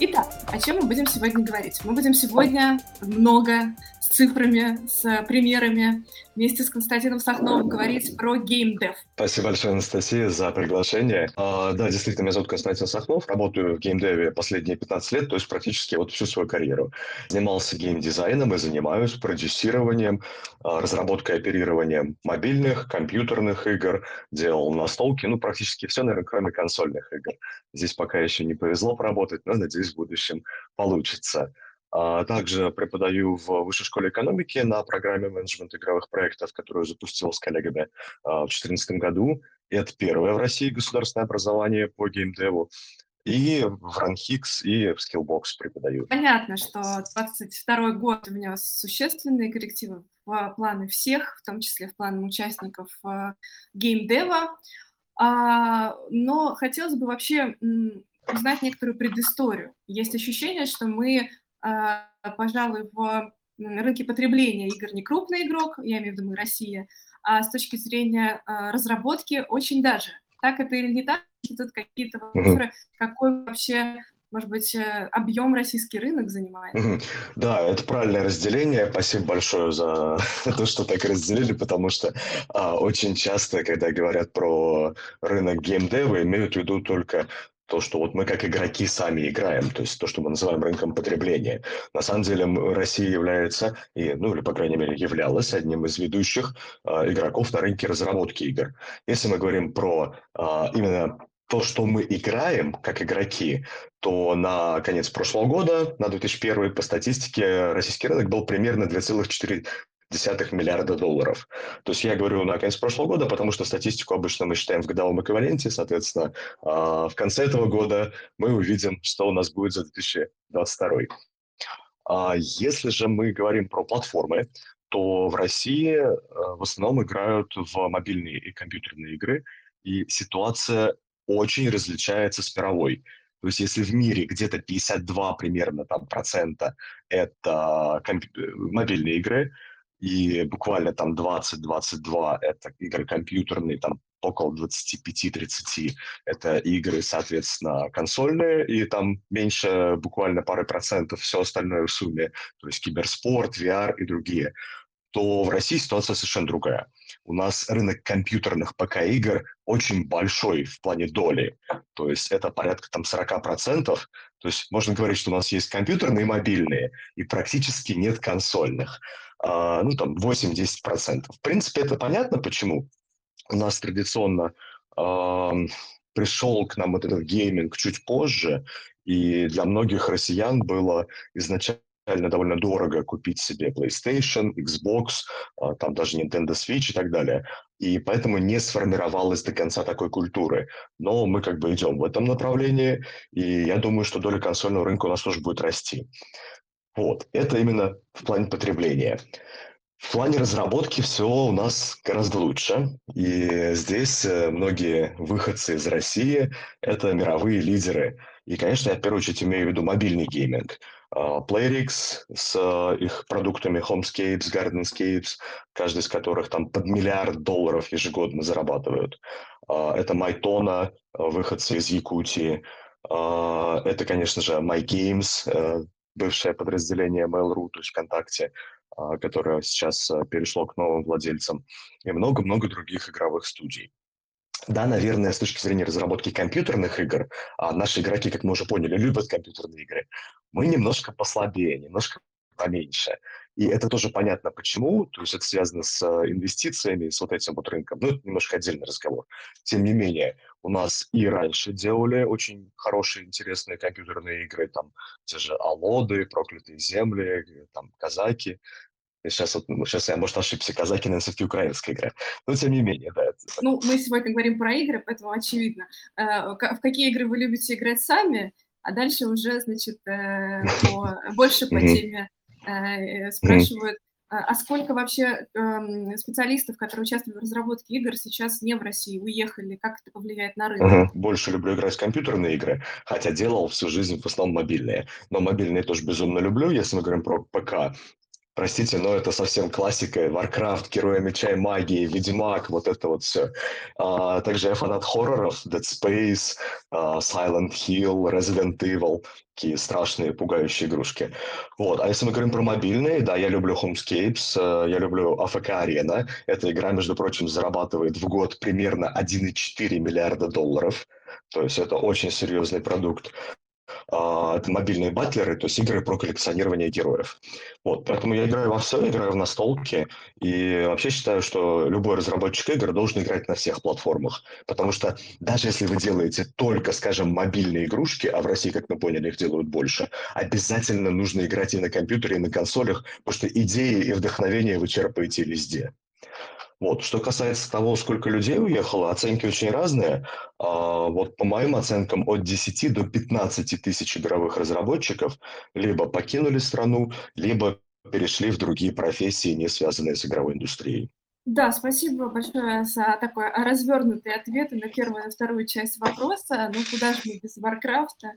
Итак, о чем мы будем сегодня говорить? Мы будем сегодня много цифрами, с примерами вместе с Константином Сахновым говорить про геймдев. Спасибо большое, Анастасия, за приглашение. А, да, действительно, меня зовут Константин Сахнов. Работаю в геймдеве последние 15 лет, то есть практически вот всю свою карьеру. Занимался геймдизайном и занимаюсь продюсированием, а, разработкой и оперированием мобильных, компьютерных игр, делал настолки, ну, практически все, наверное, кроме консольных игр. Здесь пока еще не повезло поработать, но, надеюсь, в будущем получится. А также преподаю в Высшей школе экономики на программе менеджмент игровых проектов, которую запустил с коллегами а, в 2014 году. Это первое в России государственное образование по геймдеву. И в Runhix и в Skillbox преподаю. Понятно, что 22 год у меня существенные коррективы в планы всех, в том числе в планы участников а, геймдева. Но хотелось бы вообще узнать некоторую предысторию. Есть ощущение, что мы пожалуй, в рынке потребления игр не крупный игрок, я имею в виду мы, Россия, а с точки зрения а, разработки очень даже. Так это или не так? Тут какие-то цифры, какой вообще может быть, э, объем российский рынок занимает? Да, это правильное разделение. Спасибо большое за то, что так разделили, потому что а, очень часто, когда говорят про рынок геймдева, имеют в виду только то, что вот мы как игроки сами играем, то есть то, что мы называем рынком потребления. На самом деле Россия является, и, ну или по крайней мере являлась одним из ведущих э, игроков на рынке разработки игр. Если мы говорим про э, именно то, что мы играем как игроки, то на конец прошлого года, на 2001 по статистике, российский рынок был примерно 2,4 десятых миллиарда долларов. То есть я говорю на конец прошлого года, потому что статистику обычно мы считаем в годовом эквиваленте, соответственно, а, в конце этого года мы увидим, что у нас будет за 2022. А если же мы говорим про платформы, то в России э, в основном играют в мобильные и компьютерные игры, и ситуация очень различается с мировой. То есть если в мире где-то 52 примерно там, процента это комп- э, мобильные игры, и буквально там 20-22 это игры компьютерные, там около 25-30 это игры, соответственно, консольные, и там меньше буквально пары процентов все остальное в сумме, то есть киберспорт, VR и другие, то в России ситуация совершенно другая. У нас рынок компьютерных ПК-игр очень большой в плане доли, то есть это порядка там 40%, то есть можно говорить, что у нас есть компьютерные и мобильные, и практически нет консольных. А, ну, там, 8-10%. В принципе, это понятно, почему. У нас традиционно э, пришел к нам вот этот гейминг чуть позже, и для многих россиян было изначально довольно дорого купить себе PlayStation, Xbox, а, там даже Nintendo Switch и так далее. И поэтому не сформировалась до конца такой культуры. Но мы как бы идем в этом направлении, и я думаю, что доля консольного рынка у нас тоже будет расти. Вот, это именно в плане потребления. В плане разработки все у нас гораздо лучше. И здесь э, многие выходцы из России – это мировые лидеры. И, конечно, я в первую очередь имею в виду мобильный гейминг. А, PlayRix с э, их продуктами Homescapes, Gardenscapes, каждый из которых там под миллиард долларов ежегодно зарабатывают. А, это Майтона, выходцы из Якутии. А, это, конечно же, MyGames, э, бывшее подразделение Mail.ru, то есть ВКонтакте, а, которое сейчас а, перешло к новым владельцам, и много-много других игровых студий. Да, наверное, с точки зрения разработки компьютерных игр, а наши игроки, как мы уже поняли, любят компьютерные игры, мы немножко послабее, немножко поменьше. И это тоже понятно почему, то есть это связано с э, инвестициями, с вот этим вот рынком. Ну, это немножко отдельный разговор. Тем не менее, у нас и раньше делали очень хорошие, интересные компьютерные игры, там те же Алоды, Проклятые земли, там Казаки. Сейчас вот, ну, сейчас я, может, ошибся, казаки, наверное, все-таки украинская игра. Но тем не менее, да. Ну, мы сегодня говорим про игры, поэтому очевидно. Э, в какие игры вы любите играть сами, а дальше уже, значит, э, по, больше по теме э, спрашивают, а сколько вообще э, специалистов, которые участвуют в разработке игр, сейчас не в России, уехали? Как это повлияет на рынок? Угу. Больше люблю играть в компьютерные игры, хотя делал всю жизнь в основном мобильные. Но мобильные тоже безумно люблю, если мы говорим про ПК. Простите, но это совсем классика. Warcraft, Герои Меча и Магии, Ведьмак, вот это вот все. А, также я фанат хорроров, Dead Space, uh, Silent Hill, Resident Evil. Такие страшные, пугающие игрушки. Вот. А если мы говорим про мобильные, да, я люблю Homescapes, э, я люблю AFK Arena. Эта игра, между прочим, зарабатывает в год примерно 1,4 миллиарда долларов. То есть это очень серьезный продукт. А, это мобильные батлеры, то есть игры про коллекционирование героев. Вот, поэтому я играю во все, играю в настолки, и вообще считаю, что любой разработчик игр должен играть на всех платформах, потому что даже если вы делаете только, скажем, мобильные игрушки, а в России, как мы поняли, их делают больше, обязательно нужно играть и на компьютере, и на консолях, потому что идеи и вдохновение вы черпаете везде. Вот. Что касается того, сколько людей уехало, оценки очень разные. А, вот по моим оценкам от 10 до 15 тысяч игровых разработчиков либо покинули страну, либо перешли в другие профессии, не связанные с игровой индустрией. Да, спасибо большое за такой развернутый ответ на первую и вторую часть вопроса. Ну, куда же мы без Варкрафта?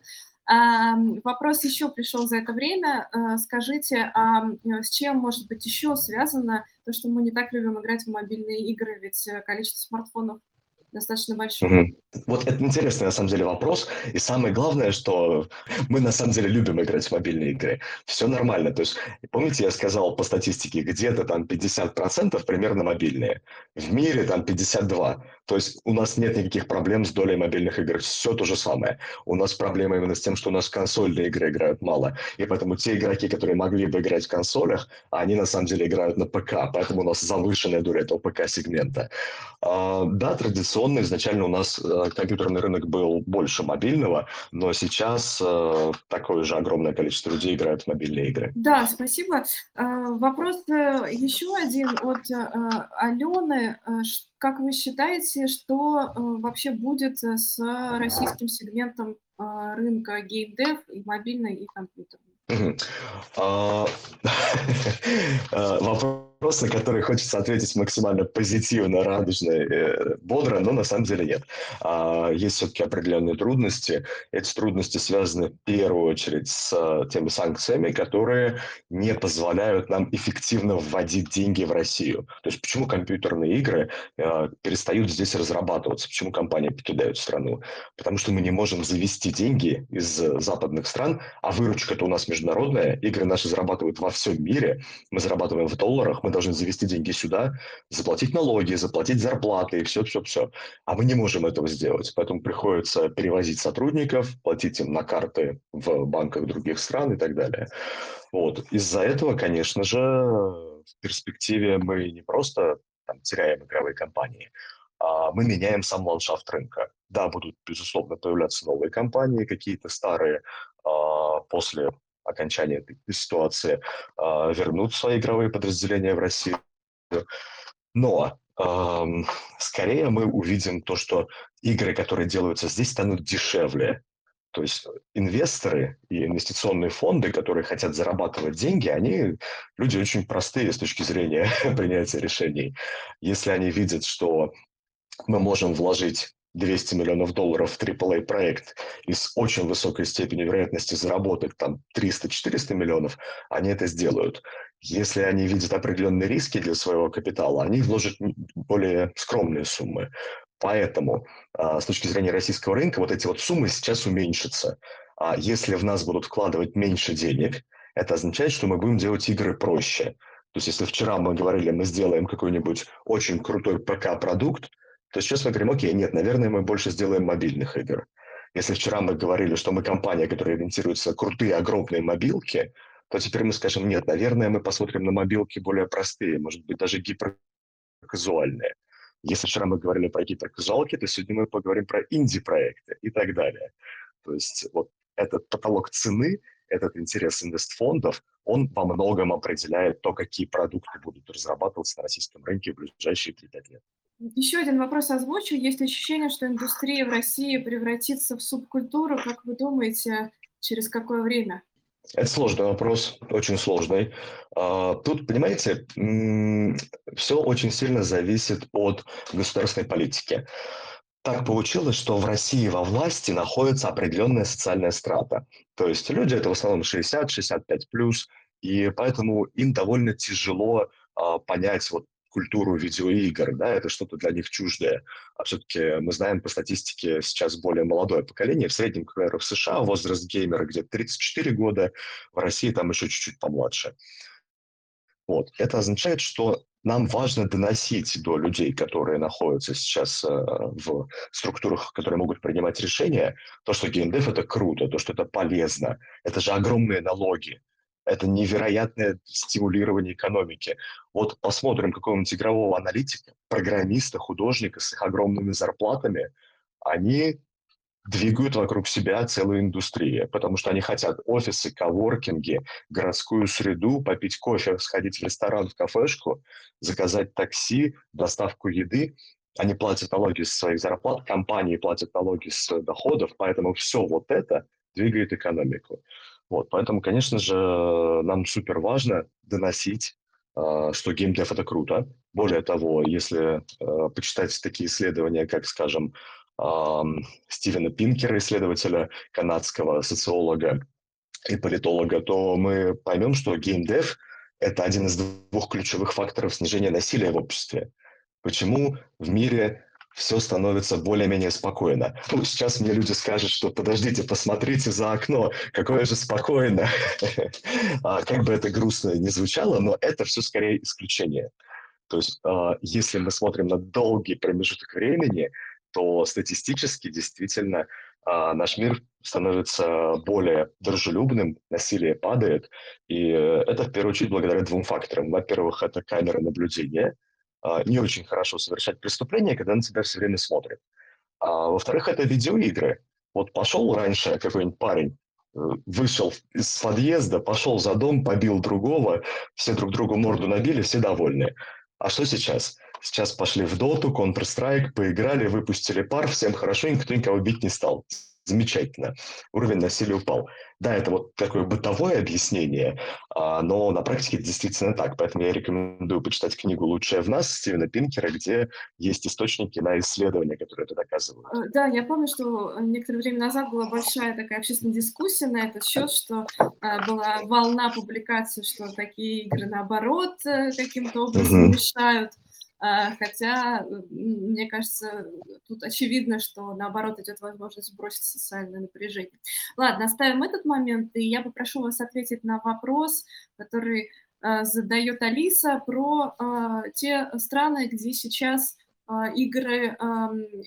Вопрос еще пришел за это время. А, скажите, а с чем, может быть, еще связано то, что мы не так любим играть в мобильные игры? Ведь э, количество смартфонов достаточно большой. Угу. Вот это интересный, на самом деле, вопрос. И самое главное, что мы, на самом деле, любим играть в мобильные игры. Все нормально. То есть, помните, я сказал по статистике, где-то там 50% примерно мобильные. В мире там 52%. То есть у нас нет никаких проблем с долей мобильных игр. Все то же самое. У нас проблема именно с тем, что у нас консольные игры играют мало. И поэтому те игроки, которые могли бы играть в консолях, они на самом деле играют на ПК. Поэтому у нас завышенная доля этого ПК-сегмента. А, да, традиционно изначально у нас э, компьютерный рынок был больше мобильного, но сейчас э, такое же огромное количество людей играют в мобильные игры. Да, спасибо. А, вопрос э, еще один от Алены. Как вы считаете, что вообще будет с российским сегментом рынка геймдев и мобильной, и компьютерной? А, вопрос вопрос, на который хочется ответить максимально позитивно, радужно, э, бодро, но на самом деле нет. А, есть все-таки определенные трудности. Эти трудности связаны в первую очередь с э, теми санкциями, которые не позволяют нам эффективно вводить деньги в Россию. То есть почему компьютерные игры э, перестают здесь разрабатываться, почему компании покидают страну? Потому что мы не можем завести деньги из западных стран, а выручка-то у нас международная, игры наши зарабатывают во всем мире, мы зарабатываем в долларах, мы должны завести деньги сюда, заплатить налоги, заплатить зарплаты и все-все-все. А мы не можем этого сделать, поэтому приходится перевозить сотрудников, платить им на карты в банках других стран и так далее. Вот. Из-за этого, конечно же, в перспективе мы не просто там, теряем игровые компании, а мы меняем сам ландшафт рынка. Да, будут, безусловно, появляться новые компании, какие-то старые а, после окончания этой ситуации э, вернут свои игровые подразделения в Россию. Но э, скорее мы увидим то, что игры, которые делаются здесь, станут дешевле. То есть инвесторы и инвестиционные фонды, которые хотят зарабатывать деньги, они люди очень простые с точки зрения принятия решений. Если они видят, что мы можем вложить 200 миллионов долларов в AAA проект и с очень высокой степенью вероятности заработать там 300-400 миллионов, они это сделают. Если они видят определенные риски для своего капитала, они вложат более скромные суммы. Поэтому а, с точки зрения российского рынка вот эти вот суммы сейчас уменьшатся. А если в нас будут вкладывать меньше денег, это означает, что мы будем делать игры проще. То есть если вчера мы говорили, мы сделаем какой-нибудь очень крутой ПК-продукт, то сейчас мы говорим, окей, нет, наверное, мы больше сделаем мобильных игр. Если вчера мы говорили, что мы компания, которая ориентируется крутые, огромные мобилки, то теперь мы скажем, нет, наверное, мы посмотрим на мобилки более простые, может быть, даже гиперказуальные. Если вчера мы говорили про гиперказуалки, то сегодня мы поговорим про инди-проекты и так далее. То есть вот этот потолок цены, этот интерес инвестфондов, он во многом определяет то, какие продукты будут разрабатываться на российском рынке в ближайшие 3-5 лет. Еще один вопрос озвучу. Есть ощущение, что индустрия в России превратится в субкультуру. Как вы думаете, через какое время? Это сложный вопрос, очень сложный. А, тут, понимаете, все очень сильно зависит от государственной политики. Так получилось, что в России во власти находится определенная социальная страта. То есть люди это в основном 60-65 плюс, и поэтому им довольно тяжело а, понять вот культуру видеоигр, да, это что-то для них чуждое. А все-таки мы знаем по статистике сейчас более молодое поколение. В среднем, к примеру, в США возраст геймера где-то 34 года, в России там еще чуть-чуть помладше. Вот. Это означает, что нам важно доносить до людей, которые находятся сейчас э, в структурах, которые могут принимать решения, то, что геймдев – это круто, то, что это полезно. Это же огромные налоги это невероятное стимулирование экономики. Вот посмотрим какого-нибудь игрового аналитика, программиста, художника с их огромными зарплатами, они двигают вокруг себя целую индустрию, потому что они хотят офисы, коворкинги, городскую среду, попить кофе, сходить в ресторан, в кафешку, заказать такси, доставку еды. Они платят налоги с своих зарплат, компании платят налоги с доходов, поэтому все вот это двигает экономику. Вот, поэтому, конечно же, нам супер важно доносить, э, что геймдев – это круто. Более того, если э, почитать такие исследования, как, скажем, э, Стивена Пинкера, исследователя канадского социолога и политолога, то мы поймем, что геймдев – это один из двух ключевых факторов снижения насилия в обществе. Почему в мире все становится более-менее спокойно. Ну, сейчас мне люди скажут, что подождите, посмотрите за окно, какое же спокойно. А, как бы это грустно не звучало, но это все скорее исключение. То есть, а, если мы смотрим на долгий промежуток времени, то статистически действительно а, наш мир становится более дружелюбным, насилие падает, и это в первую очередь благодаря двум факторам. Во-первых, это камеры наблюдения – не очень хорошо совершать преступления, когда на тебя все время смотрят. А, во-вторых, это видеоигры. Вот пошел раньше какой-нибудь парень, э, вышел из подъезда, пошел за дом, побил другого, все друг другу морду набили, все довольны. А что сейчас? Сейчас пошли в доту, Counter-Strike, поиграли, выпустили пар, всем хорошо, никто никого бить не стал замечательно, уровень насилия упал. Да, это вот такое бытовое объяснение, а, но на практике это действительно так. Поэтому я рекомендую почитать книгу «Лучшее в нас» Стивена Пинкера, где есть источники на исследования, которые это доказывают. Э, да, я помню, что некоторое время назад была большая такая общественная дискуссия на этот счет, что э, была волна публикаций, что такие игры, наоборот, э, каким-то образом мешают а, хотя, мне кажется, тут очевидно, что наоборот идет возможность сбросить социальное напряжение. Ладно, оставим этот момент, и я попрошу вас ответить на вопрос, который а, задает Алиса про а, те страны, где сейчас игры,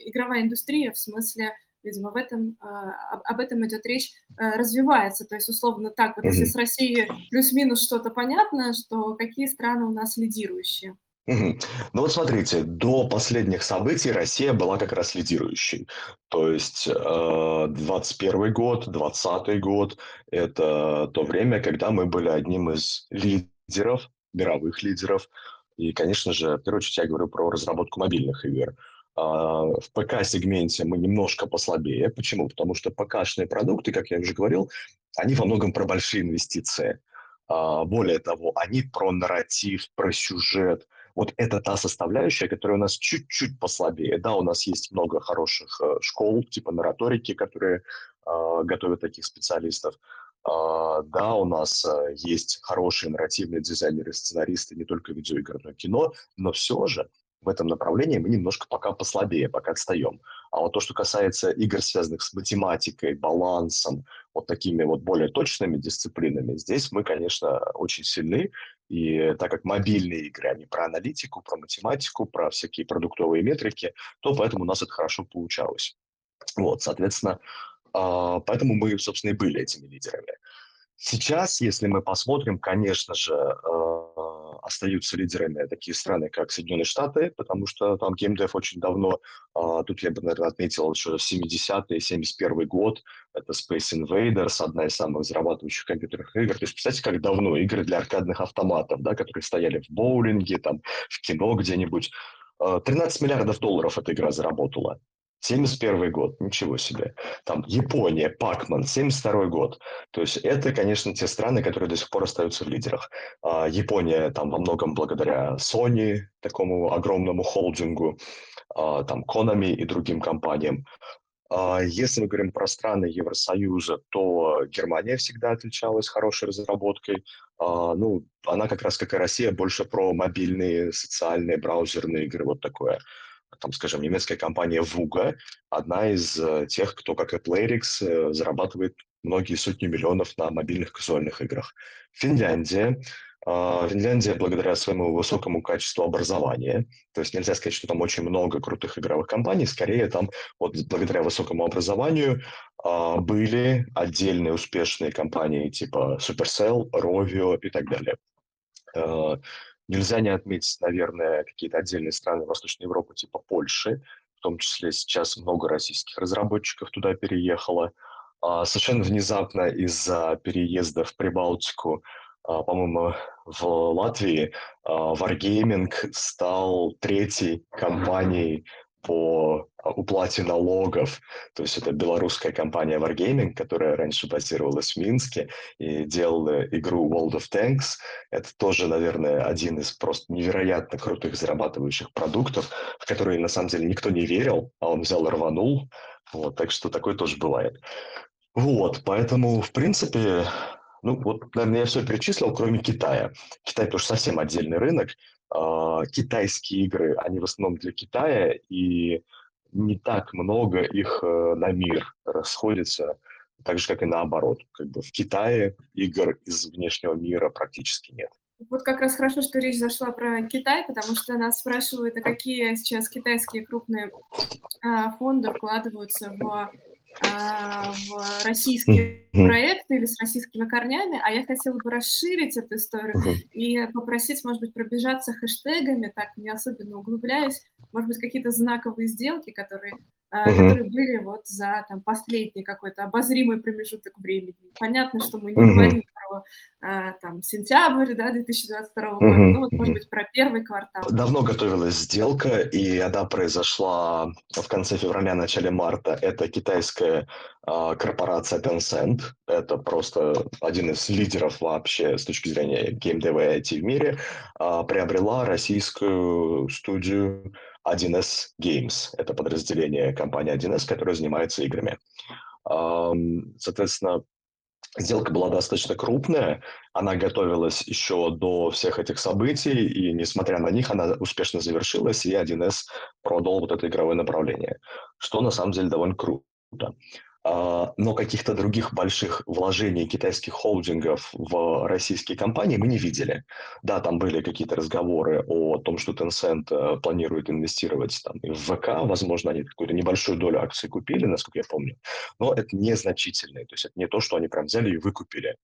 игровая индустрия, в смысле видимо, в этом, об этом идет речь, развивается. То есть, условно так, вот если с Россией плюс-минус что-то понятно, что какие страны у нас лидирующие? Ну вот смотрите, до последних событий Россия была как раз лидирующей. То есть э, 21 год, 20 год– это то время, когда мы были одним из лидеров, мировых лидеров. И, конечно же, в первую очередь я говорю про разработку мобильных игр. А, В ПК-сегменте мы немножко послабее. Почему? Потому что ПК-шные продукты, как я уже говорил, они во многом про большие инвестиции. А, Более того, они про нарратив, про сюжет, вот это та составляющая, которая у нас чуть-чуть послабее. Да, у нас есть много хороших э, школ, типа нараторики, которые э, готовят таких специалистов. Uh, да, у нас uh, есть хорошие нарративные дизайнеры, сценаристы, не только видеоигр, но и кино, но все же в этом направлении мы немножко пока послабее, пока отстаем. А вот то, что касается игр, связанных с математикой, балансом, вот такими вот более точными дисциплинами, здесь мы, конечно, очень сильны. И так как мобильные игры, они про аналитику, про математику, про всякие продуктовые метрики, то поэтому у нас это хорошо получалось. Вот, соответственно, а, поэтому мы, собственно, и были этими лидерами. Сейчас, если мы посмотрим, конечно же, а, остаются лидерами такие страны, как Соединенные Штаты, потому что там геймдев очень давно, а, тут я бы, наверное, отметил еще 70-е, 71 год, это Space Invaders, одна из самых зарабатывающих компьютерных игр. То есть, представьте, как давно игры для аркадных автоматов, да, которые стояли в боулинге, там, в кино где-нибудь. 13 а, миллиардов долларов эта игра заработала. 71 год, ничего себе. Там Япония, Пакман, 72 год. То есть это, конечно, те страны, которые до сих пор остаются в лидерах. А Япония там во многом благодаря Sony, такому огромному холдингу, а, там Konami и другим компаниям. А если мы говорим про страны Евросоюза, то Германия всегда отличалась хорошей разработкой. А, ну, она как раз, как и Россия, больше про мобильные, социальные, браузерные игры, вот такое там, скажем, немецкая компания Vuga, одна из э, тех, кто, как и Playrix, э, зарабатывает многие сотни миллионов на мобильных казуальных играх. Финляндия. А, Финляндия, благодаря своему высокому качеству образования, то есть нельзя сказать, что там очень много крутых игровых компаний, скорее там вот благодаря высокому образованию а, были отдельные успешные компании типа Supercell, Rovio и так далее. Нельзя не отметить, наверное, какие-то отдельные страны Восточной Европы, типа Польши, в том числе сейчас много российских разработчиков туда переехало. А, совершенно внезапно из-за переезда в Прибалтику, а, по-моему, в Латвии, а, Wargaming стал третьей компанией по уплате налогов. То есть это белорусская компания Wargaming, которая раньше базировалась в Минске и делала игру World of Tanks. Это тоже, наверное, один из просто невероятно крутых зарабатывающих продуктов, в который на самом деле никто не верил, а он взял и рванул. Вот, так что такое тоже бывает. Вот, поэтому, в принципе, ну вот, наверное, я все перечислил, кроме Китая. Китай тоже совсем отдельный рынок. А, китайские игры, они в основном для Китая, и не так много их э, на мир расходится, так же, как и наоборот. Как бы в Китае игр из внешнего мира практически нет. Вот как раз хорошо, что речь зашла про Китай, потому что нас спрашивают, а какие сейчас китайские крупные а, фонды вкладываются в в российские mm-hmm. проекты или с российскими корнями, а я хотела бы расширить эту историю mm-hmm. и попросить, может быть, пробежаться хэштегами, так не особенно углубляясь, может быть, какие-то знаковые сделки, которые uh-huh. которые были вот за там, последний какой-то обозримый промежуток времени. Понятно, что мы не говорим а, там, сентябрь да, 2022 года, uh-huh. ну вот, может быть, про первый квартал. Давно готовилась сделка, и она произошла в конце февраля, начале марта. Это китайская а, корпорация Tencent. Это просто один из лидеров вообще с точки зрения геймдева и IT в мире. А, приобрела российскую студию 1С Games. Это подразделение компании 1С, которая занимается играми. Соответственно, Сделка была достаточно крупная, она готовилась еще до всех этих событий, и несмотря на них, она успешно завершилась, и 1С продал вот это игровое направление, что на самом деле довольно круто. А, но каких-то других больших вложений китайских холдингов в российские компании мы не видели. Да, там были какие-то разговоры о том, что Tencent э, планирует инвестировать там, в ВК, возможно, они какую-то небольшую долю акций купили, насколько я помню, но это незначительное, то есть это не то, что они прям взяли и выкупили.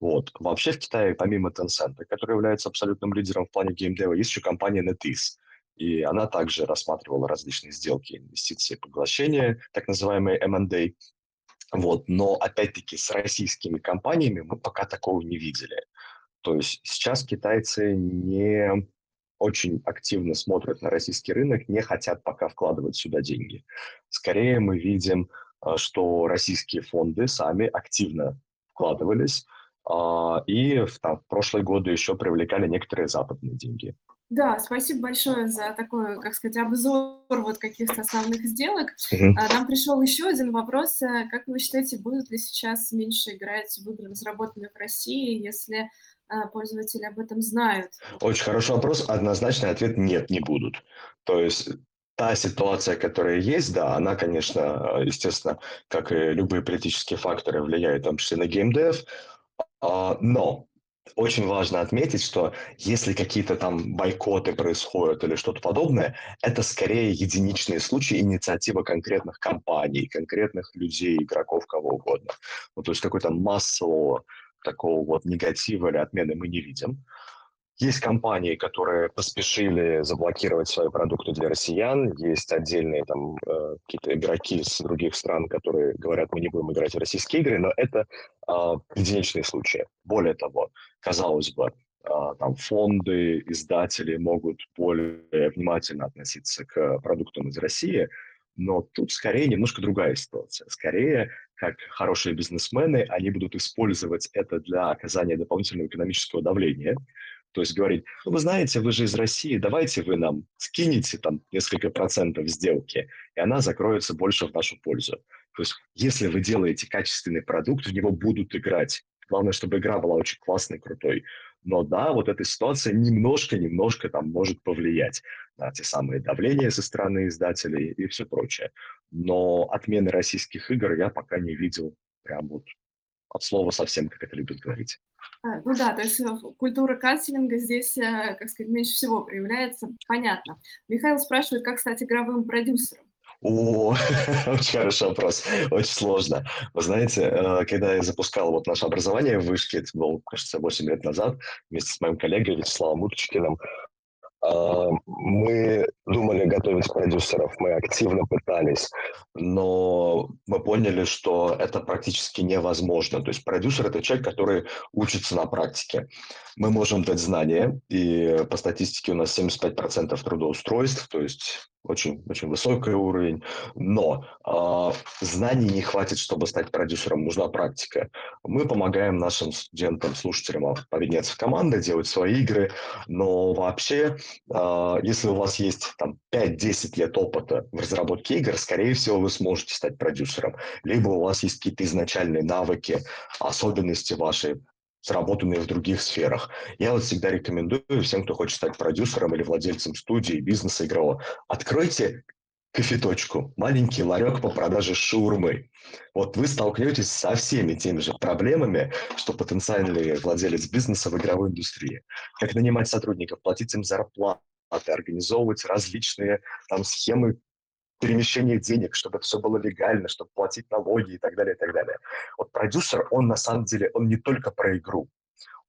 Вот. Вообще в Китае, помимо Tencent, который является абсолютным лидером в плане геймдева, есть еще компания NetEase, и она также рассматривала различные сделки, инвестиции, поглощения, так называемые M&A. Вот. Но, опять-таки, с российскими компаниями мы пока такого не видели. То есть сейчас китайцы не очень активно смотрят на российский рынок, не хотят пока вкладывать сюда деньги. Скорее мы видим, а, что российские фонды сами активно вкладывались, а, и в, там, в прошлые годы еще привлекали некоторые западные деньги. Да, спасибо большое за такой, как сказать, обзор вот каких-то основных сделок. Uh-huh. Нам пришел еще один вопрос. Э, как вы считаете, будут ли сейчас меньше играть в игры, разработанные в России, если а, пользователи об этом знают? Очень хороший вопрос. Однозначный ответ – нет, не будут. То есть та ситуация, которая есть, да, она, конечно, естественно, как и любые политические факторы, влияет в том числе на геймдев, а, но очень важно отметить, что если какие-то там бойкоты происходят или что-то подобное, это скорее единичные случаи инициатива конкретных компаний, конкретных людей, игроков, кого угодно. Ну, то есть какой-то массового такого вот негатива или отмены мы не видим. Есть компании, которые поспешили заблокировать свои продукты для россиян, есть отдельные там э, какие-то игроки из других стран, которые говорят, мы не будем играть в российские игры, но это э, единичные случаи. Более того, казалось бы, э, там фонды, издатели могут более внимательно относиться к продуктам из России, но тут скорее немножко другая ситуация. Скорее, как хорошие бизнесмены, они будут использовать это для оказания дополнительного экономического давления. То есть говорить, ну, вы знаете, вы же из России, давайте вы нам скинете там несколько процентов сделки, и она закроется больше в нашу пользу. То есть если вы делаете качественный продукт, в него будут играть. Главное, чтобы игра была очень классной, крутой. Но да, вот эта ситуация немножко-немножко там может повлиять на те самые давления со стороны издателей и все прочее. Но отмены российских игр я пока не видел прям вот от слова совсем, как это любят говорить. А, ну да, то есть э, культура канцелинга здесь, э, как сказать, меньше всего проявляется, понятно. Михаил спрашивает, как стать игровым продюсером. О, очень хороший вопрос, очень сложно. Вы знаете, э, когда я запускал вот наше образование в Вышке, это было, кажется, 8 лет назад, вместе с моим коллегой Вячеславом Уточкиным, мы думали готовить продюсеров, мы активно пытались, но мы поняли, что это практически невозможно. То есть продюсер – это человек, который учится на практике. Мы можем дать знания, и по статистике у нас 75% трудоустройств, то есть очень, очень высокий уровень, но э, знаний не хватит, чтобы стать продюсером, нужна практика. Мы помогаем нашим студентам, слушателям объединяться в команды, делать свои игры, но вообще, э, если у вас есть там 5-10 лет опыта в разработке игр, скорее всего, вы сможете стать продюсером. Либо у вас есть какие-то изначальные навыки, особенности вашей сработанные в других сферах. Я вот всегда рекомендую всем, кто хочет стать продюсером или владельцем студии, бизнеса игрового, откройте кофеточку, маленький ларек по продаже шаурмы. Вот вы столкнетесь со всеми теми же проблемами, что потенциальный владелец бизнеса в игровой индустрии. Как нанимать сотрудников, платить им зарплаты, организовывать различные там схемы перемещение денег, чтобы все было легально, чтобы платить налоги и так далее, и так далее. Вот продюсер, он на самом деле, он не только про игру,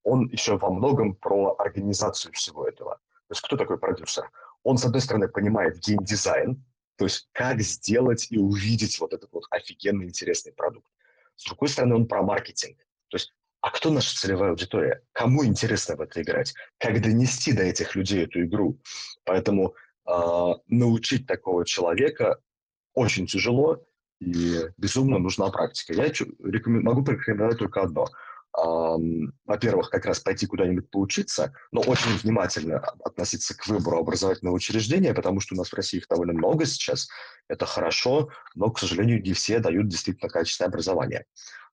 он еще во многом про организацию всего этого. То есть кто такой продюсер? Он, с одной стороны, понимает геймдизайн, то есть как сделать и увидеть вот этот вот офигенный интересный продукт. С другой стороны, он про маркетинг. То есть а кто наша целевая аудитория? Кому интересно в это играть? Как донести до этих людей эту игру? Поэтому научить такого человека очень тяжело и безумно нужна практика. Я рекомен... могу порекомендовать только одно. Во-первых, как раз пойти куда-нибудь поучиться, но очень внимательно относиться к выбору образовательного учреждения, потому что у нас в России их довольно много сейчас. Это хорошо, но, к сожалению, не все дают действительно качественное образование.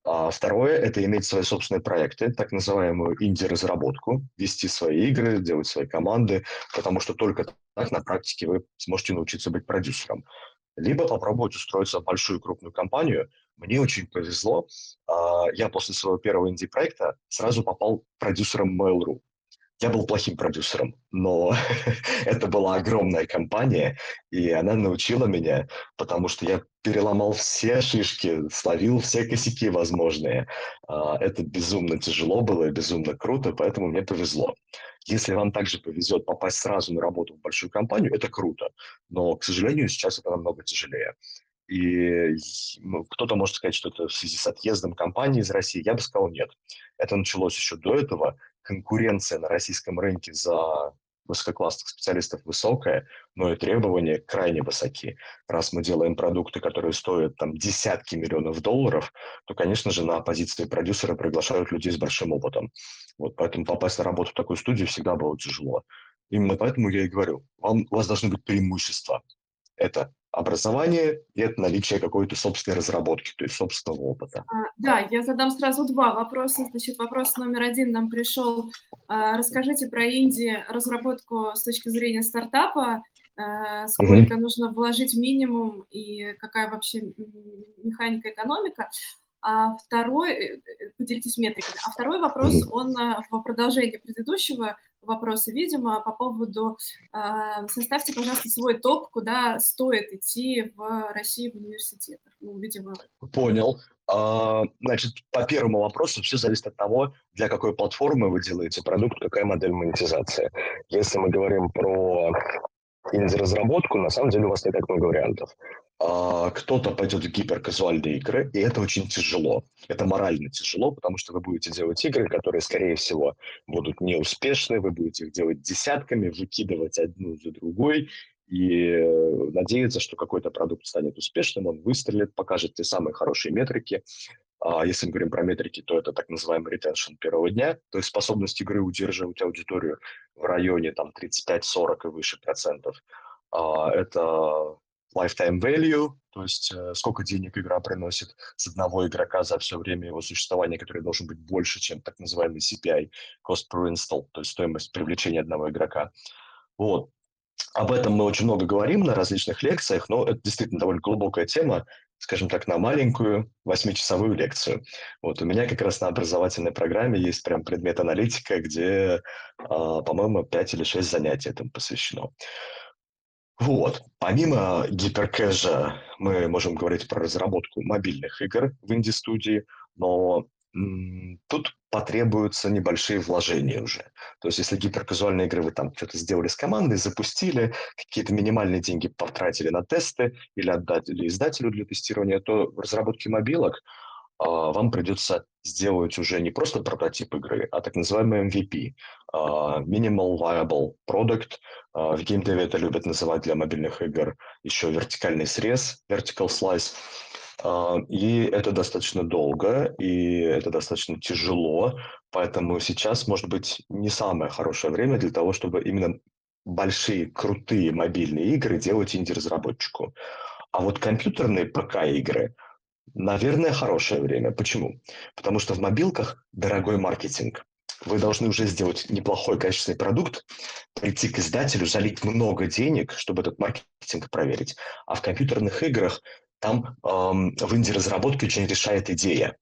А второе – это иметь свои собственные проекты, так называемую инди-разработку, вести свои игры, делать свои команды, потому что только так на практике вы сможете научиться быть продюсером. Либо попробовать устроиться в большую крупную компанию. Мне очень повезло. А, я после своего первого инди-проекта сразу попал продюсером Mail.ru. Я был плохим продюсером, но это была огромная компания, и она научила меня, потому что я переломал все шишки, словил все косяки возможные. А, это безумно тяжело было безумно круто, поэтому мне повезло. Если вам также повезет попасть сразу на работу в большую компанию, это круто. Но, к сожалению, сейчас это намного тяжелее. И ну, кто-то может сказать, что это в связи с отъездом компании из России. Я бы сказал, нет. Это началось еще до этого конкуренция на российском рынке за высококлассных специалистов высокая, но и требования крайне высоки. Раз мы делаем продукты, которые стоят там десятки миллионов долларов, то, конечно же, на позиции продюсера приглашают людей с большим опытом. Вот поэтому попасть на работу в такую студию всегда было тяжело. Именно поэтому я и говорю, вам, у вас должны быть преимущества. Это образование и это наличие какой-то собственной разработки, то есть собственного опыта. А, да, я задам сразу два вопроса. Значит, вопрос номер один нам пришел. А, расскажите про Инди разработку с точки зрения стартапа. А, сколько угу. нужно вложить минимум и какая вообще механика экономика? А второй, э, э, поделитесь метриками. А второй вопрос, он в продолжении предыдущего вопросы, видимо, по поводу э, составьте, пожалуйста, свой топ, куда стоит идти в России в университетах. Ну, видимо. Понял. А, значит, по первому вопросу все зависит от того, для какой платформы вы делаете продукт, какая модель монетизации. Если мы говорим про инди-разработку, на самом деле у вас не так много вариантов. А, кто-то пойдет в гиперказуальные игры, и это очень тяжело. Это морально тяжело, потому что вы будете делать игры, которые, скорее всего, будут неуспешны, вы будете их делать десятками, выкидывать одну за другой, и э, надеяться, что какой-то продукт станет успешным, он выстрелит, покажет те самые хорошие метрики. А если мы говорим про метрики, то это так называемый retention первого дня, то есть способность игры удерживать аудиторию в районе там 35-40 и выше процентов. А, это lifetime value, то есть э, сколько денег игра приносит с одного игрока за все время его существования, который должен быть больше, чем так называемый CPI, cost per install, то есть стоимость привлечения одного игрока. Вот. Об этом мы очень много говорим на различных лекциях, но это действительно довольно глубокая тема, скажем так, на маленькую восьмичасовую лекцию. Вот у меня как раз на образовательной программе есть прям предмет аналитика, где, а, по-моему, 5 или 6 занятий этому посвящено. Вот. Помимо гиперкэжа мы можем говорить про разработку мобильных игр в инди-студии, но тут потребуются небольшие вложения уже. То есть если гиперказуальные игры вы там что-то сделали с командой, запустили, какие-то минимальные деньги потратили на тесты или отдали издателю для тестирования, то в разработке мобилок а, вам придется сделать уже не просто прототип игры, а так называемый MVP а, – Minimal Viable Product. А, в геймдеве это любят называть для мобильных игр еще вертикальный срез, vertical slice – и это достаточно долго, и это достаточно тяжело, поэтому сейчас, может быть, не самое хорошее время для того, чтобы именно большие, крутые мобильные игры делать инди-разработчику. А вот компьютерные ПК-игры, наверное, хорошее время. Почему? Потому что в мобилках дорогой маркетинг. Вы должны уже сделать неплохой качественный продукт, прийти к издателю, залить много денег, чтобы этот маркетинг проверить. А в компьютерных играх там в инди-разработке очень решает идея.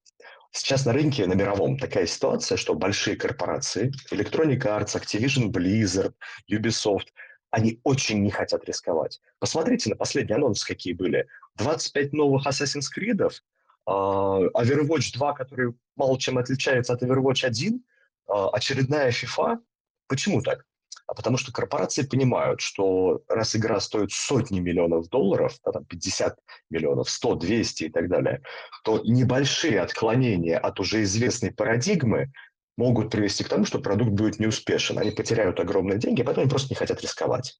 Сейчас на рынке, на мировом, такая ситуация, что большие корпорации, Electronic Arts, Activision Blizzard, Ubisoft, они очень не хотят рисковать. Посмотрите на последние анонсы, какие были. 25 новых Assassin's Creed, э, Overwatch 2, который мало чем отличается от Overwatch 1, э, очередная FIFA. Почему так? А потому что корпорации понимают, что раз игра стоит сотни миллионов долларов, да, там 50 миллионов, 100, 200 и так далее, то небольшие отклонения от уже известной парадигмы могут привести к тому, что продукт будет неуспешен. Они потеряют огромные деньги, а потом они просто не хотят рисковать.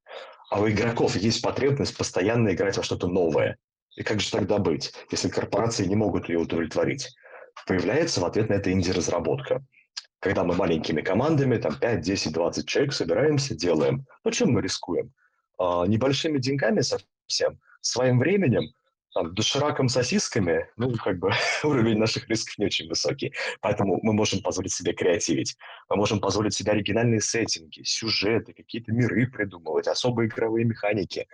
А у игроков есть потребность постоянно играть во что-то новое. И как же тогда быть, если корпорации не могут ее удовлетворить? Появляется в ответ на это инди-разработка когда мы маленькими командами, там 5, 10, 20 человек собираемся, делаем. Ну, чем мы рискуем? А, небольшими деньгами совсем, своим временем, там, дошираком сосисками, ну, как бы уровень наших рисков не очень высокий. Поэтому мы можем позволить себе креативить. Мы можем позволить себе оригинальные сеттинги, сюжеты, какие-то миры придумывать, особые игровые механики.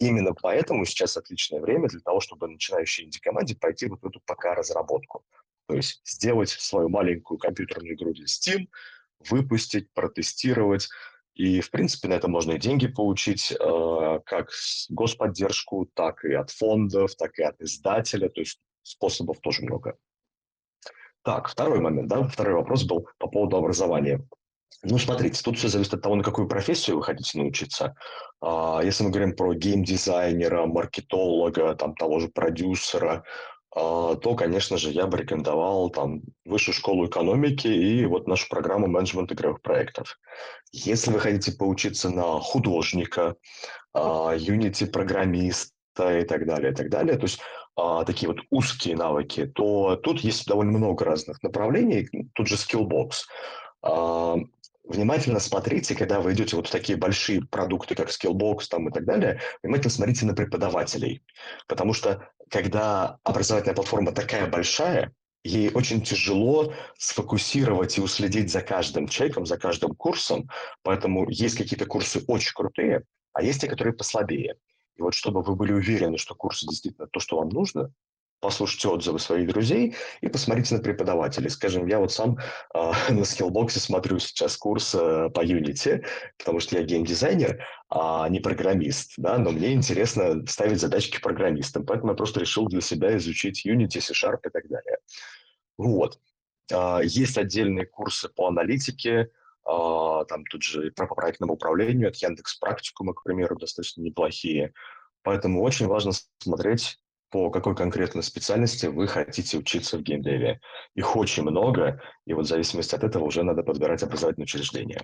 Именно поэтому сейчас отличное время для того, чтобы начинающей инди-команде пойти вот в эту пока разработку. То есть сделать свою маленькую компьютерную игру для Steam, выпустить, протестировать. И, в принципе, на это можно и деньги получить, э, как господдержку, так и от фондов, так и от издателя. То есть способов тоже много. Так, второй момент, да, второй вопрос был по поводу образования. Ну, смотрите, тут все зависит от того, на какую профессию вы хотите научиться. А, если мы говорим про геймдизайнера, маркетолога, там, того же продюсера, то, конечно же, я бы рекомендовал там высшую школу экономики и вот нашу программу менеджмент игровых проектов. Если вы хотите поучиться на художника, а, Unity-программиста и так далее, и так далее, то есть а, такие вот узкие навыки, то тут есть довольно много разных направлений. Тут же Skillbox внимательно смотрите, когда вы идете вот в такие большие продукты, как Skillbox там и так далее, внимательно смотрите на преподавателей. Потому что когда образовательная платформа такая большая, ей очень тяжело сфокусировать и уследить за каждым человеком, за каждым курсом. Поэтому есть какие-то курсы очень крутые, а есть те, которые послабее. И вот чтобы вы были уверены, что курсы действительно то, что вам нужно, послушайте отзывы своих друзей и посмотрите на преподавателей. Скажем, я вот сам э, на Skillbox смотрю сейчас курс э, по Unity, потому что я геймдизайнер, а не программист, да, но мне интересно ставить задачки программистам, поэтому я просто решил для себя изучить Unity, C-Sharp и так далее. Вот. Э, есть отдельные курсы по аналитике, э, там тут же по проектному управлению от Яндекс Практикума, к примеру, достаточно неплохие. Поэтому очень важно смотреть по какой конкретной специальности вы хотите учиться в геймдеве. Их очень много, и вот в зависимости от этого уже надо подбирать образовательное учреждение.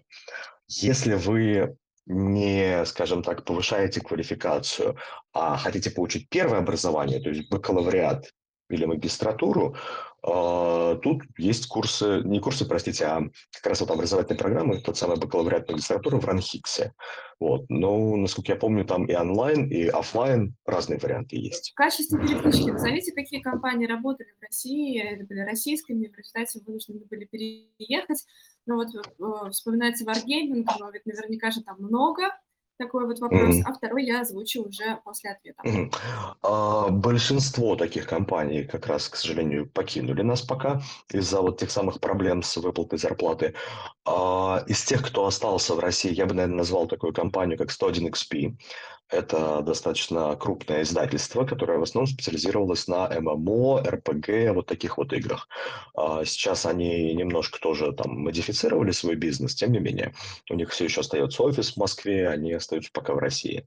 Если вы не, скажем так, повышаете квалификацию, а хотите получить первое образование, то есть бакалавриат или магистратуру, а, тут есть курсы, не курсы, простите, а как раз вот образовательные программы, тот самый бакалавриат магистратуры в Ранхиксе. Вот. Но, насколько я помню, там и онлайн, и офлайн разные варианты есть. В качестве переклички назовите, какие компании работали в России, это были российскими, в результате вынуждены были переехать. Ну вот э, вспоминается Wargaming, но ведь наверняка же там много такой вот вопрос, mm-hmm. а второй я озвучу уже после ответа. Mm-hmm. А, большинство таких компаний как раз, к сожалению, покинули нас пока из-за вот тех самых проблем с выплатой зарплаты. А, из тех, кто остался в России, я бы, наверное, назвал такую компанию, как 101XP. Это достаточно крупное издательство, которое в основном специализировалось на ММО, РПГ, вот таких вот играх. А, сейчас они немножко тоже там модифицировали свой бизнес, тем не менее. У них все еще остается офис в Москве, они остаются пока в России.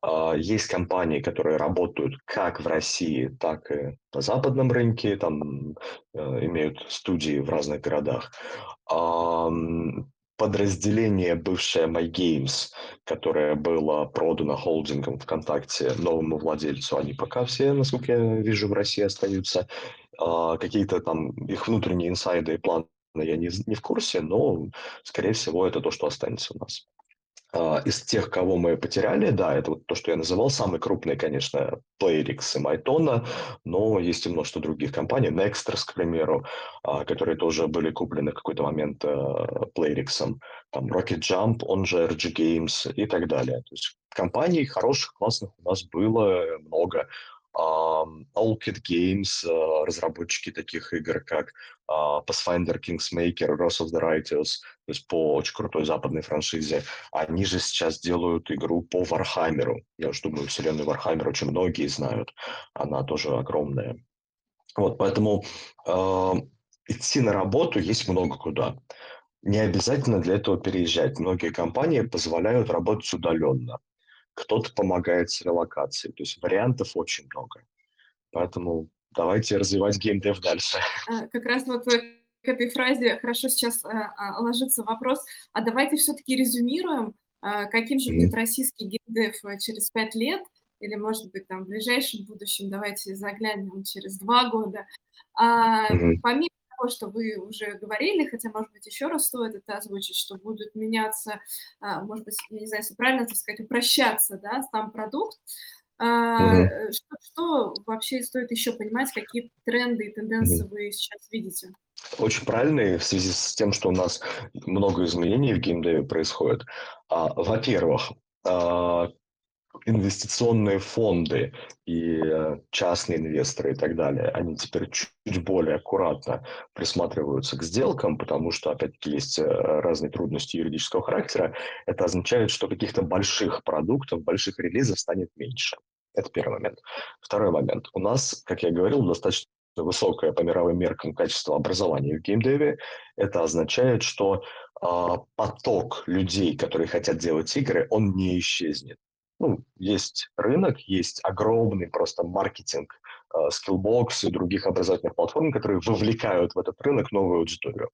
А, есть компании, которые работают как в России, так и на западном рынке, там э, имеют студии в разных городах подразделение бывшее MyGames, которое было продано холдингом ВКонтакте новому владельцу, они пока все, насколько я вижу, в России остаются. А, какие-то там их внутренние инсайды и планы я не, не в курсе, но, скорее всего, это то, что останется у нас. А, из тех, кого мы потеряли, да, это вот то, что я называл, самый крупный, конечно, Playrix и Mytona, но есть и множество других компаний, Nexters, к примеру, а, которые тоже были куплены в какой-то момент Playrix, там Rocket Jump, он же RG Games и так далее. То есть компаний хороших, классных у нас было много. Allkit Games, э, разработчики таких игр, как а, Pathfinder, Kingmaker, Wrath of the Righteous, то есть по очень крутой западной франшизе, они же сейчас делают игру по Warhammer у. Я уж думаю, вселенную Warhammer очень многие знают, она тоже огромная. Вот, поэтому э, идти на работу есть много куда. Не обязательно для этого переезжать. Многие компании позволяют работать удаленно кто-то помогает с релокацией. То есть вариантов очень много. Поэтому давайте развивать геймдев дальше. А, как раз вот э, к этой фразе хорошо сейчас а, а, ложится вопрос, а давайте все-таки резюмируем, каким же будет российский геймдев э, через пять лет, или, может быть, там в ближайшем будущем, давайте заглянем через два года. А, mm-hmm. Помимо того, что вы уже говорили, хотя, может быть, еще раз стоит это озвучить, что будут меняться, а, может быть, я не знаю, если правильно так сказать, упрощаться, да, сам продукт. Mm-hmm. Что, что вообще стоит еще понимать, какие тренды и тенденции mm-hmm. вы сейчас видите? Очень правильно, и в связи с тем, что у нас много изменений в геймдеве происходит. А, во-первых, инвестиционные фонды и э, частные инвесторы и так далее, они теперь чуть более аккуратно присматриваются к сделкам, потому что, опять-таки, есть э, разные трудности юридического характера. Это означает, что каких-то больших продуктов, больших релизов станет меньше. Это первый момент. Второй момент. У нас, как я говорил, достаточно высокое по мировым меркам качество образования в геймдеве. Это означает, что э, поток людей, которые хотят делать игры, он не исчезнет ну, есть рынок, есть огромный просто маркетинг, Skillbox и других образовательных платформ, которые вовлекают в этот рынок новую аудиторию.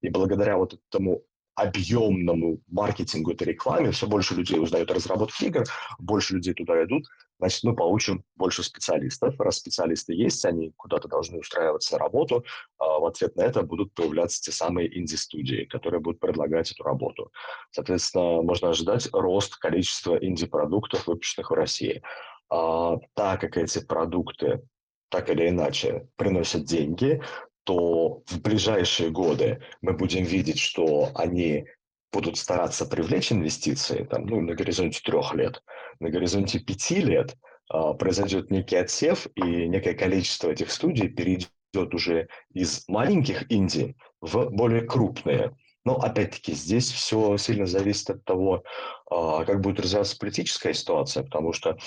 И благодаря вот этому объемному маркетингу этой рекламе, все больше людей узнают о разработке игр, больше людей туда идут, значит, мы получим больше специалистов. Раз специалисты есть, они куда-то должны устраиваться на работу, а в ответ на это будут появляться те самые инди-студии, которые будут предлагать эту работу. Соответственно, можно ожидать рост количества инди-продуктов, выпущенных в России. А, так как эти продукты так или иначе приносят деньги, то в ближайшие годы мы будем видеть, что они будут стараться привлечь инвестиции там, ну, на горизонте трех лет, на горизонте пяти лет а, произойдет некий отсев, и некое количество этих студий перейдет уже из маленьких инди в более крупные. Но опять-таки здесь все сильно зависит от того, а, как будет развиваться политическая ситуация, потому что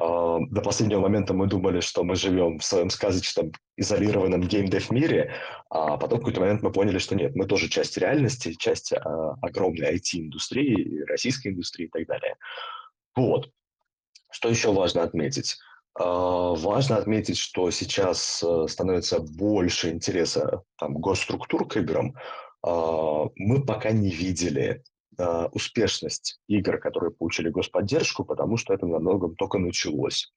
до последнего момента мы думали, что мы живем в своем сказочном изолированном геймдев мире, а потом в какой-то момент мы поняли, что нет, мы тоже часть реальности, часть а, огромной IT-индустрии, российской индустрии и так далее. Вот. Что еще важно отметить? А, важно отметить, что сейчас э, становится больше интереса там, госструктур к играм. А, мы пока не видели а, успешность игр, которые получили господдержку, потому что это на многом только началось.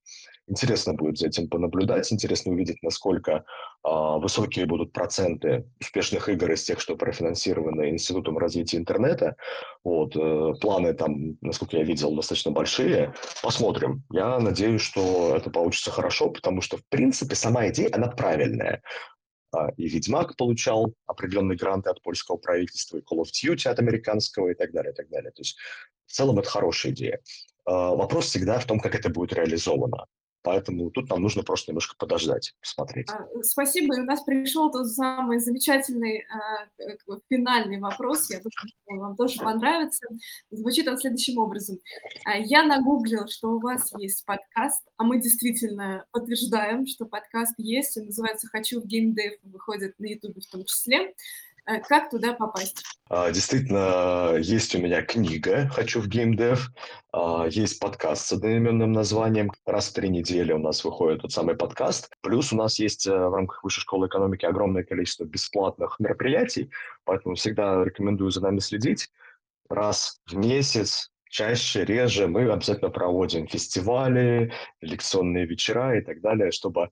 Интересно будет за этим понаблюдать, интересно увидеть, насколько а, высокие будут проценты успешных игр из тех, что профинансированы Институтом развития интернета. Вот, э, планы там, насколько я видел, достаточно большие. Посмотрим. Я надеюсь, что это получится хорошо, потому что, в принципе, сама идея, она правильная. А, и Ведьмак получал определенные гранты от польского правительства, и Call of Duty от американского и так далее, и так далее. То есть в целом это хорошая идея. А, вопрос всегда в том, как это будет реализовано. Поэтому тут нам нужно просто немножко подождать, посмотреть. А, спасибо. И у нас пришел тот самый замечательный э, финальный вопрос. Я думаю, что вам тоже понравится. Звучит он следующим образом. А, я нагуглил, что у вас есть подкаст, а мы действительно подтверждаем, что подкаст есть. Он называется «Хочу в геймдев», выходит на YouTube в том числе. Э, как туда попасть? А, действительно, есть у меня книга «Хочу в геймдев», а, есть подкаст с одноименным названием. Раз в три недели у нас выходит тот самый подкаст. Плюс у нас есть э, в рамках Высшей школы экономики огромное количество бесплатных мероприятий, поэтому всегда рекомендую за нами следить. Раз в месяц чаще, реже мы обязательно проводим фестивали, лекционные вечера и так далее, чтобы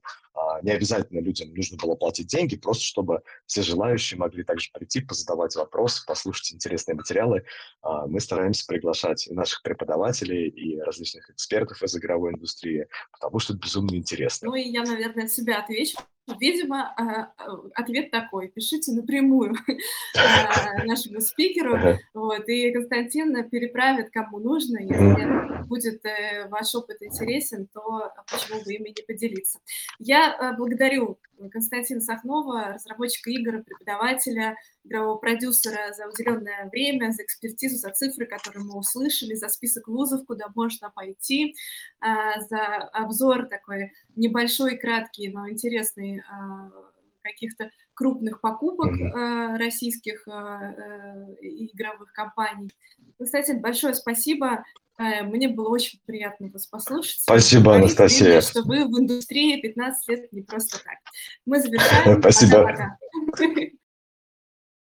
не обязательно людям нужно было платить деньги, просто чтобы все желающие могли также прийти, позадавать вопросы, послушать интересные материалы. А, мы стараемся приглашать и наших преподавателей, и различных экспертов из игровой индустрии, потому что это безумно интересно. Ну и я, наверное, от себя отвечу. Видимо, а, а, ответ такой. Пишите напрямую а, нашему спикеру. Вот, и Константин переправит, кому нужно. Если будет э, ваш опыт интересен, то почему бы ими не поделиться. Я э, благодарю Константина Сахнова, разработчика игр, преподавателя, игрового продюсера за уделенное время, за экспертизу, за цифры, которые мы услышали, за список вузов, куда можно пойти, за обзор такой небольшой, краткий, но интересный а, каких-то крупных покупок mm-hmm. российских а, э, игровых компаний. Кстати, большое спасибо. Э, мне было очень приятно вас послушать. Спасибо, Анастасия. Видно, что вы в индустрии 15 лет не просто так. Мы завершаем. Спасибо. Пока-пока.